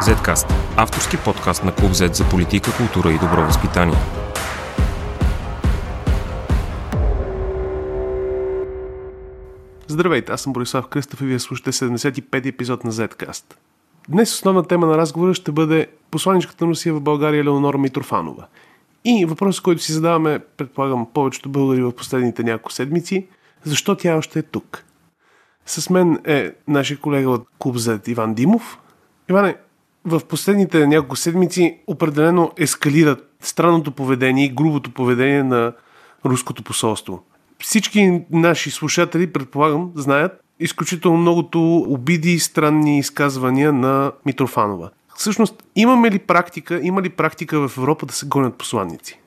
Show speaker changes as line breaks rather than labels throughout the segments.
Zcast – авторски подкаст на Клуб Z за политика, култура и добро възпитание.
Здравейте, аз съм Борислав Кръстов и вие слушате 75 епизод на Zcast. Днес основна тема на разговора ще бъде посланичката на Русия в България Леонора Митрофанова. И въпросът, който си задаваме, предполагам, повечето българи в последните няколко седмици, защо тя още е тук? С мен е нашия колега от Клуб Z Иван Димов. Иване, в последните няколко седмици определено ескалира странното поведение и грубото поведение на руското посолство. Всички наши слушатели, предполагам, знаят изключително многото обиди и странни изказвания на Митрофанова. Всъщност, имаме ли практика, има ли практика в Европа да се гонят посланници?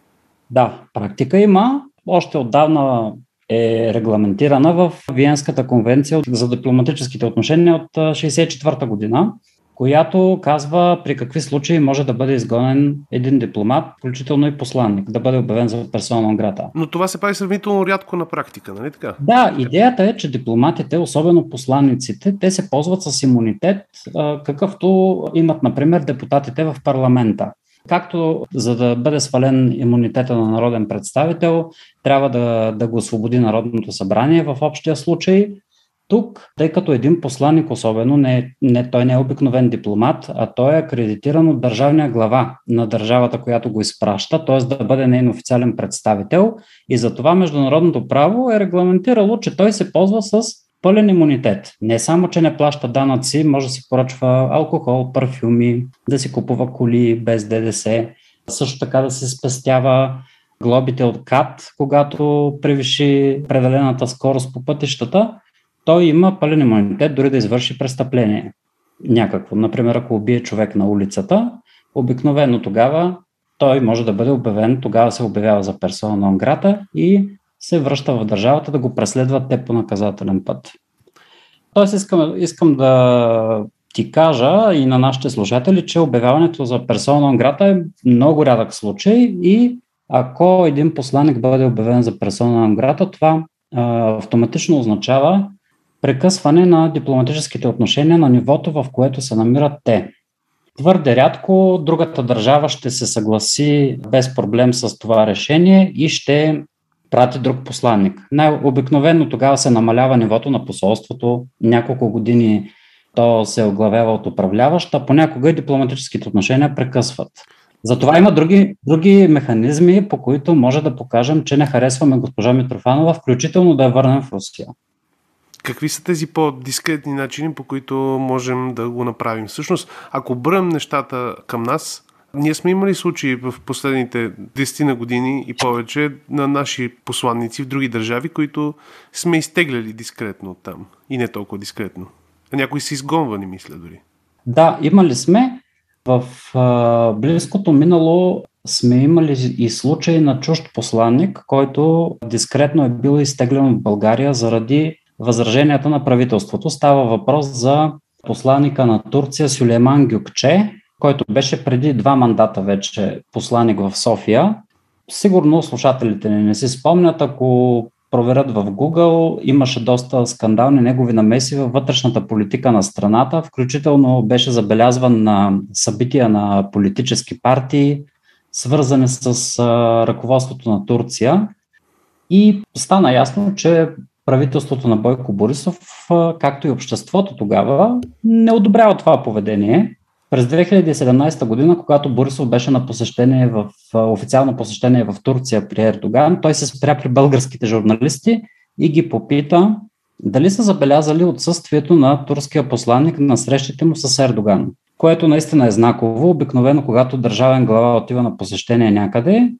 Да, практика има. Още отдавна е регламентирана в Виенската конвенция за дипломатическите отношения от 1964 година която казва при какви случаи може да бъде изгонен един дипломат, включително и посланник, да бъде обявен за персона грата.
Но това се прави сравнително рядко на практика, нали така?
Да, идеята е, че дипломатите, особено посланниците, те се ползват с имунитет, какъвто имат, например, депутатите в парламента. Както за да бъде свален имунитета на народен представител, трябва да, да го освободи Народното събрание в общия случай, тук, тъй като един посланник особено, не, не, той не е обикновен дипломат, а той е акредитиран от държавния глава на държавата, която го изпраща, т.е. да бъде нейн официален представител. И затова международното право е регламентирало, че той се ползва с пълен имунитет. Не само, че не плаща данъци, може да си поръчва алкохол, парфюми, да си купува коли без ДДС, също така да се спестява глобите от КАТ, когато превиши определената скорост по пътищата той има пълен имунитет дори да извърши престъпление някакво. Например, ако убие човек на улицата, обикновено тогава той може да бъде обявен, тогава се обявява за персона на грата и се връща в държавата да го преследват те по наказателен път. Тоест искам, искам да ти кажа и на нашите служители, че обявяването за персона на грата е много рядък случай и ако един посланник бъде обявен за персона на грата, това а, автоматично означава, прекъсване на дипломатическите отношения на нивото, в което се намират те. Твърде рядко другата държава ще се съгласи без проблем с това решение и ще прати друг посланник. Най-обикновено тогава се намалява нивото на посолството. Няколко години то се оглавява от управляваща, понякога и дипломатическите отношения прекъсват. Затова има други, други механизми, по които може да покажем, че не харесваме госпожа Митрофанова, включително да я върнем в Русия.
Какви са тези по-дискретни начини, по които можем да го направим? Всъщност, ако бърнем нещата към нас, ние сме имали случаи в последните 10 на години и повече на наши посланници в други държави, които сме изтегляли дискретно от там. И не толкова дискретно. А някои са изгонвани, мисля дори.
Да, имали сме. В а, близкото минало сме имали и случай на чужд посланник, който дискретно е бил изтеглен от България заради възраженията на правителството. Става въпрос за посланника на Турция Сюлейман Гюкче, който беше преди два мандата вече посланик в София. Сигурно слушателите не, не си спомнят, ако проверят в Google, имаше доста скандални негови намеси във вътрешната политика на страната, включително беше забелязван на събития на политически партии, свързани с ръководството на Турция. И стана ясно, че правителството на Бойко Борисов, както и обществото тогава, не одобрява това поведение. През 2017 година, когато Борисов беше на посещение в официално посещение в Турция при Ердоган, той се спря при българските журналисти и ги попита дали са забелязали отсъствието на турския посланник на срещите му с Ердоган, което наистина е знаково. Обикновено, когато държавен глава отива на посещение някъде,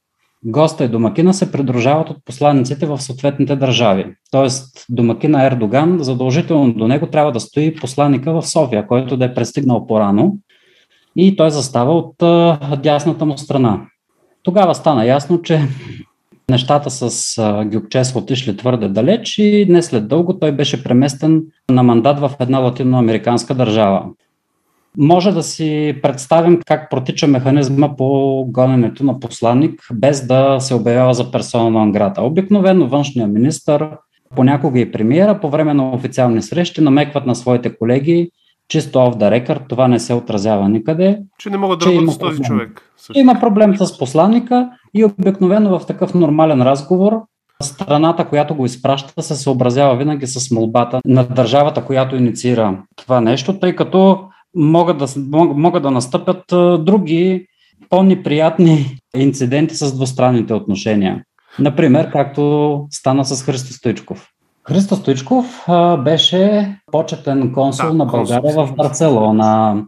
госта и домакина се придружават от посланиците в съответните държави. Тоест, домакина Ердоган, задължително до него трябва да стои посланника в София, който да е пристигнал по-рано и той застава от а, дясната му страна. Тогава стана ясно, че нещата с а, Гюкче са отишли твърде далеч и днес след дълго той беше преместен на мандат в една латиноамериканска държава. Може да си представим как протича механизма по гоненето на посланник, без да се обявява за персона на Анграта. Обикновено външния министр, понякога и премиера, по време на официални срещи намекват на своите колеги, чисто off the record, това не се отразява никъде.
Че не могат да работят с този проблем. човек.
Също. Има проблем с посланника и обикновено в такъв нормален разговор страната, която го изпраща, се съобразява винаги с молбата на държавата, която инициира това нещо, тъй като могат да, могат да настъпят други по-неприятни инциденти с двустранните отношения. Например, както стана с Христо Стоичков. Христо Стоичков а, беше почетен консул да, на България консул. в Барселона.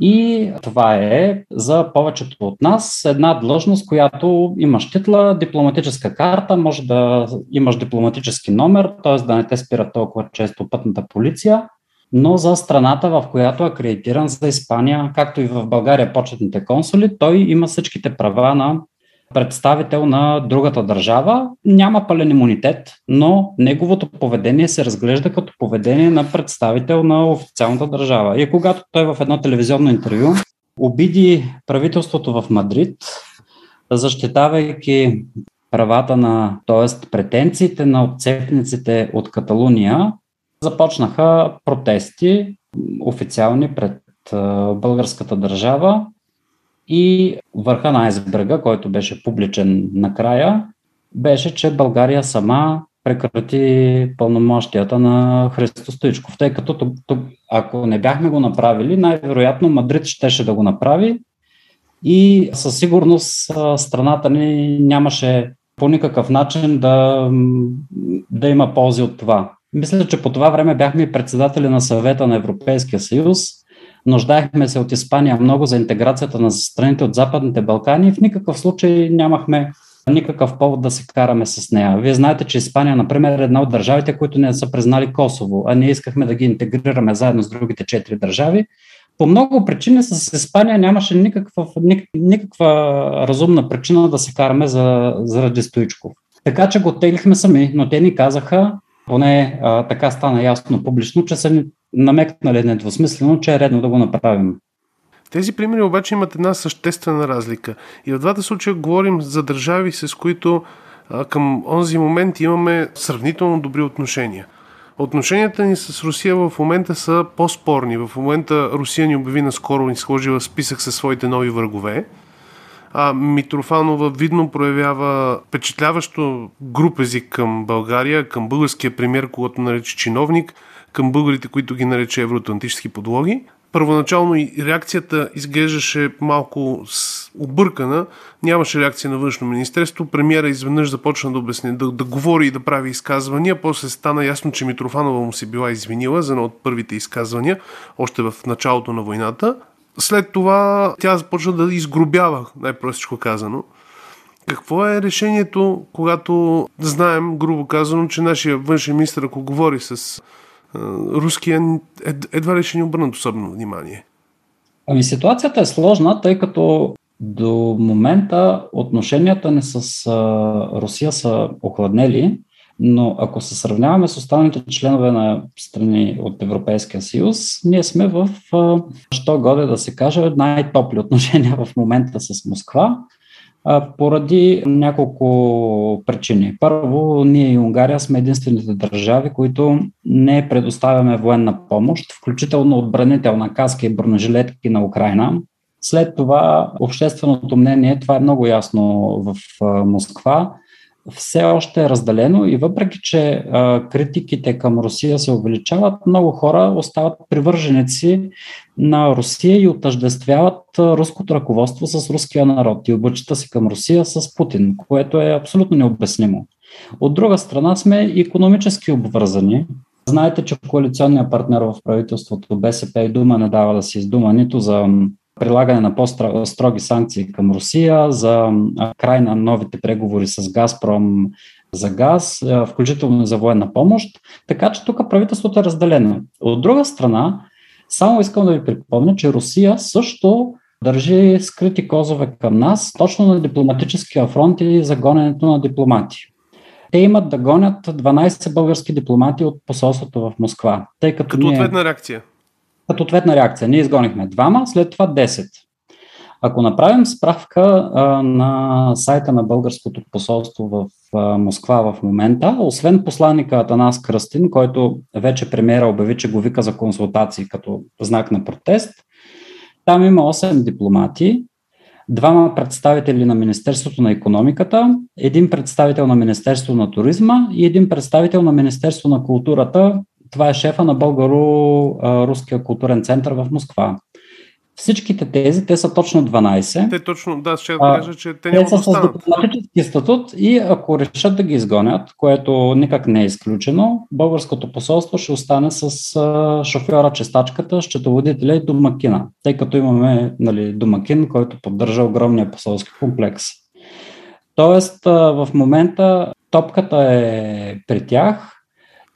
И това е за повечето от нас една длъжност, която имаш титла, дипломатическа карта, може да имаш дипломатически номер, т.е. да не те спира толкова често пътната полиция, но за страната, в която е акредитиран за Испания, както и в България почетните консули, той има всичките права на представител на другата държава, няма пълен имунитет, но неговото поведение се разглежда като поведение на представител на официалната държава. И когато той в едно телевизионно интервю обиди правителството в Мадрид, защитавайки правата на, т.е. претенциите на отцепниците от Каталуния, започнаха протести официални пред българската държава и върха на айсберга, който беше публичен накрая, беше, че България сама прекрати пълномощията на Христо Стоичков, тъй като тук, тук, ако не бяхме го направили, най-вероятно Мадрид щеше да го направи и със сигурност страната ни нямаше по никакъв начин да, да има ползи от това. Мисля, че по това време бяхме председатели на съвета на Европейския съюз Нуждаехме се от Испания много за интеграцията на страните от Западните Балкани и в никакъв случай нямахме никакъв повод да се караме с нея. Вие знаете, че Испания, например, е една от държавите, които не са признали Косово, а ние искахме да ги интегрираме заедно с другите четири държави. По много причини с Испания нямаше никаква, никаква разумна причина да се караме за, заради Стоичков. Така че го теглихме сами, но те ни казаха, поне а, така стана ясно публично, че са намекнали недвусмислено, че е редно да го направим.
Тези примери обаче имат една съществена разлика. И в двата случая говорим за държави, с които а, към онзи момент имаме сравнително добри отношения. Отношенията ни с Русия в момента са по-спорни. В момента Русия ни обяви наскоро ни сложи в списък със своите нови врагове. А Митрофанова видно проявява впечатляващо груп език към България, към българския премьер, когато нарече чиновник – към българите, които ги нарече евроатлантически подлоги. Първоначално и реакцията изглеждаше малко объркана. Нямаше реакция на външно министерство. Премиера изведнъж започна да обясни, да, да говори и да прави изказвания. После стана ясно, че Митрофанова му се била извинила за едно от първите изказвания, още в началото на войната. След това тя започна да изгробява, най-простичко казано. Какво е решението, когато знаем, грубо казано, че нашия външен министр, ако говори с руския ед, едва ли ще ни обърнат особено внимание.
Ами ситуацията е сложна, тъй като до момента отношенията ни с Русия са охладнели, но ако се сравняваме с останалите членове на страни от Европейския съюз, ние сме в, що годе да се каже, най-топли отношения в момента с Москва поради няколко причини. Първо, ние и Унгария сме единствените държави, които не предоставяме военна помощ, включително отбранителна каска и бронежилетки на Украина. След това общественото мнение, това е много ясно в Москва, все още е разделено и въпреки, че а, критиките към Русия се увеличават, много хора остават привърженици на Русия и отъждествяват руското ръководство с руския народ и обичата си към Русия с Путин, което е абсолютно необяснимо. От друга страна сме економически обвързани. Знаете, че коалиционният партньор в правителството БСП и Дума не дава да се издума нито за прилагане на по-строги санкции към Русия, за край на новите преговори с Газпром за газ, включително за военна помощ. Така че тук правителството е разделено. От друга страна, само искам да ви припомня, че Русия също държи скрити козове към нас, точно на дипломатическия фронт и за гоненето на дипломати. Те имат да гонят 12 български дипломати от посолството в Москва. Тъй като
като ние... ответна реакция
като ответна реакция. Ние изгонихме двама, след това 10. Ако направим справка а, на сайта на българското посолство в Москва в момента, освен посланника Атанас Кръстин, който вече премиера обяви, че го вика за консултации като знак на протест. Там има 8 дипломати, двама представители на Министерството на економиката, един представител на Министерството на туризма и един представител на Министерството на културата. Това е шефа на Българо-Руския културен център в Москва. Всичките тези, те са точно 12.
Те точно, да, ще кажа, че те,
те са с дипломатически статут и ако решат да ги изгонят, което никак не е изключено, българското посолство ще остане с шофьора, чистачката, счетоводителя и домакина, тъй като имаме нали, домакин, който поддържа огромния посолски комплекс. Тоест, в момента топката е при тях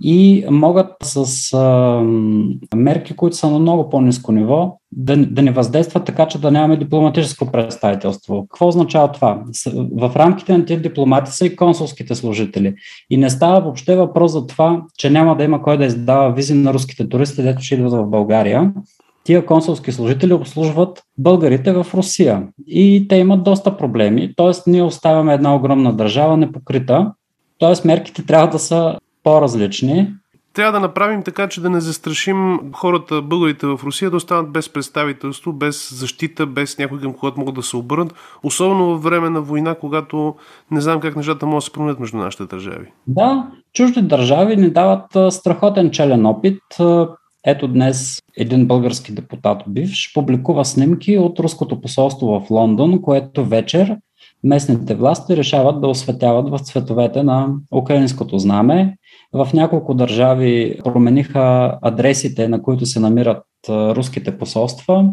и могат с а, мерки, които са на много по-низко ниво, да, да ни въздействат така, че да нямаме дипломатическо представителство. Какво означава това? В рамките на тези дипломати са и консулските служители. И не става въобще въпрос за това, че няма да има кой да издава визи на руските туристи, дето ще идват в България. Тия консулски служители обслужват българите в Русия. И те имат доста проблеми. Тоест, ние оставяме една огромна държава непокрита. Тоест, мерките трябва да са по-различни.
Трябва да направим така, че да не застрашим хората, българите в Русия, да останат без представителство, без защита, без някой към когато могат да се обърнат, особено във време на война, когато не знам как нещата могат да се променят между нашите държави.
Да, чужди държави ни дават страхотен челен опит. Ето днес един български депутат бивш публикува снимки от руското посолство в Лондон, което вечер местните власти решават да осветяват в цветовете на украинското знаме. В няколко държави промениха адресите, на които се намират руските посолства,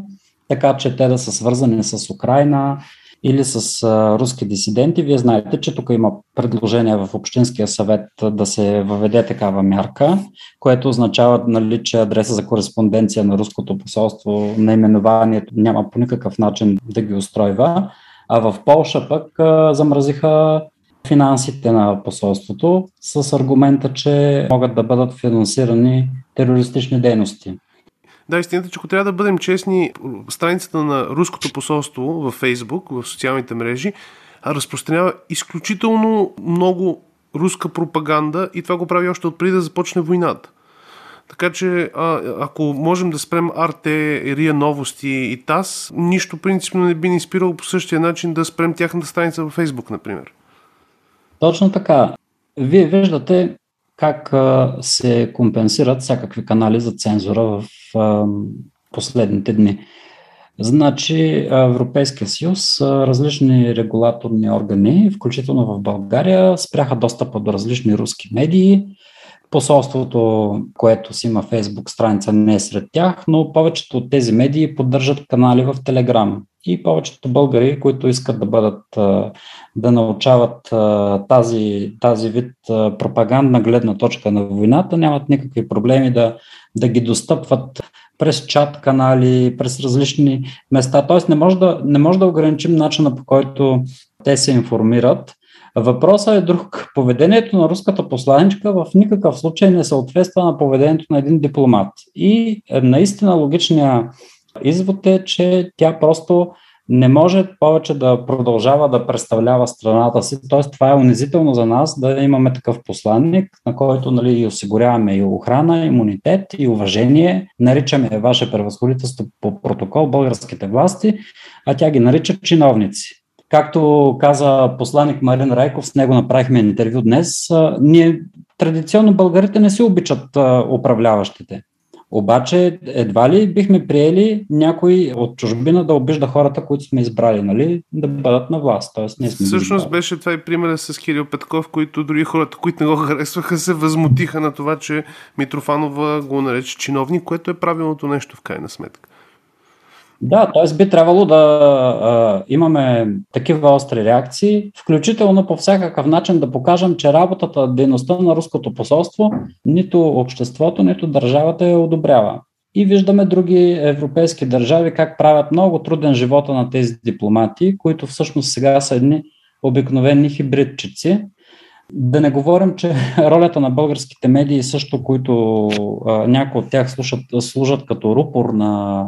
така че те да са свързани с Украина или с руски дисиденти. Вие знаете, че тук има предложение в Общинския съвет да се въведе такава мярка, което означава, нали, че адреса за кореспонденция на руското посолство, наименованието няма по никакъв начин да ги устройва. А в Полша пък замразиха финансите на посолството с аргумента, че могат да бъдат финансирани терористични дейности.
Да, истината, че ако трябва да бъдем честни, страницата на руското посолство във Фейсбук, в социалните мрежи, разпространява изключително много руска пропаганда и това го прави още от преди да започне войната. Така че, а, ако можем да спрем Арте, Рия Новости и ТАС, нищо принципно не би ни спирало по същия начин да спрем тяхната страница във Фейсбук, например.
Точно така. Вие виждате как се компенсират всякакви канали за цензура в последните дни. Значи Европейския съюз, различни регулаторни органи, включително в България, спряха достъпа до различни руски медии, Посолството, което си има фейсбук страница, не е сред тях, но повечето от тези медии поддържат канали в Телеграм. И повечето българи, които искат да бъдат, да научават тази, тази вид пропагандна гледна точка на войната, нямат никакви проблеми да, да ги достъпват през чат канали, през различни места. Тоест не може да, не може да ограничим начина по който те се информират, Въпросът е друг. Поведението на руската посланичка в никакъв случай не съответства на поведението на един дипломат. И е, наистина логичният извод е, че тя просто не може повече да продължава да представлява страната си. Тоест, това е унизително за нас да имаме такъв посланник, на който нали, осигуряваме и охрана, имунитет и уважение. Наричаме ваше превъзходителство по протокол българските власти, а тя ги нарича чиновници. Както каза посланник Марин Райков, с него направихме интервю днес, ние традиционно българите не си обичат управляващите. Обаче едва ли бихме приели някой от чужбина да обижда хората, които сме избрали, нали, да бъдат на власт. Тоест, ние сме
Всъщност беше това и примера с Кирил Петков, които дори хората, които не го харесваха, се възмутиха на това, че Митрофанова го нарече чиновник, което е правилното нещо в крайна сметка.
Да, т.е. би трябвало да а, имаме такива остри реакции, включително по всякакъв начин да покажем, че работата, дейността на руското посолство нито обществото, нито държавата я одобрява. И виждаме други европейски държави как правят много труден живота на тези дипломати, които всъщност сега са едни обикновени хибридчици. Да не говорим, че ролята на българските медии също, които а, някои от тях слушат, служат като рупор на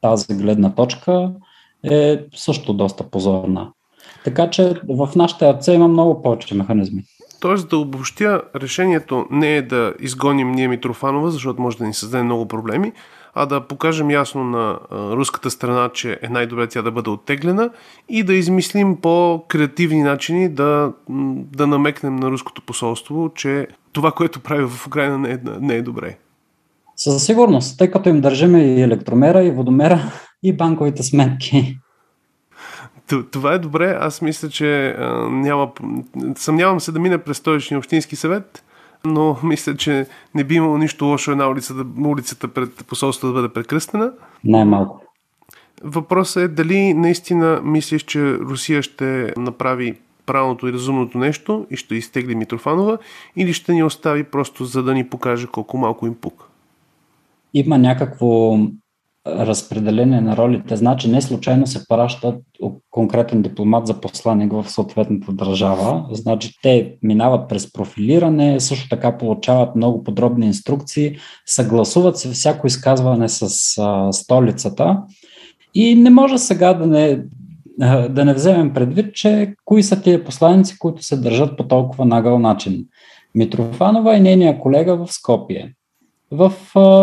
тази гледна точка е също доста позорна. Така че в нашите ръце има много повече механизми.
Тоест да обобщя, решението не е да изгоним ние Митрофанова, защото може да ни създаде много проблеми, а да покажем ясно на руската страна, че е най-добре тя да бъде оттеглена и да измислим по-креативни начини да, да намекнем на руското посолство, че това, което прави в Украина не е, не е добре.
Със сигурност, тъй като им държим и електромера, и водомера, и банковите сметки.
Това е добре. Аз мисля, че а, няма. Съмнявам се да мине през столичния общински съвет, но мисля, че не би имало нищо лошо една улица да, улицата пред посолството да бъде прекръстена.
Най-малко.
Въпросът е дали наистина мислиш, че Русия ще направи правилното и разумното нещо и ще изтегли Митрофанова или ще ни остави просто за да ни покаже колко малко им пука?
Има някакво разпределение на ролите. Значи не случайно се пращат конкретен дипломат за посланник в съответната държава. Значи те минават през профилиране, също така получават много подробни инструкции, съгласуват се всяко изказване с а, столицата и не може сега да не, да не вземем предвид, че кои са тия посланици, които се държат по толкова нагъл начин. Митрофанова и нейния колега в Скопие. В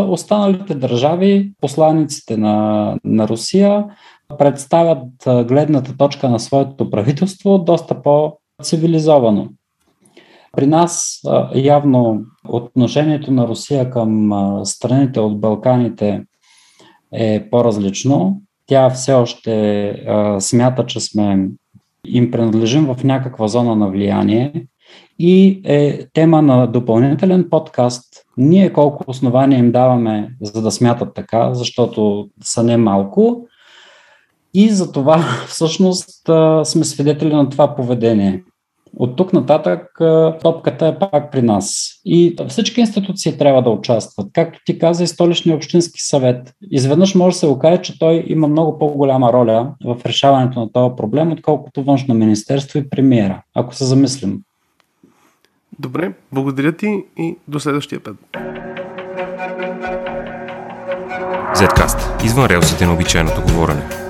останалите държави посланиците на, на Русия представят гледната точка на своето правителство доста по-цивилизовано. При нас явно отношението на Русия към страните от Балканите е по-различно. Тя все още смята, че сме им принадлежим в някаква зона на влияние и е тема на допълнителен подкаст. Ние колко основания им даваме, за да смятат така, защото са не малко. И за това всъщност сме свидетели на това поведение. От тук нататък топката е пак при нас. И всички институции трябва да участват. Както ти каза и столичния общински съвет. Изведнъж може да се окаже, че той има много по-голяма роля в решаването на този проблем, отколкото външно министерство и премиера, ако се замислим.
Добре, благодаря ти и до следващия път.
Zcast. Извън релсите на обичайното говорене.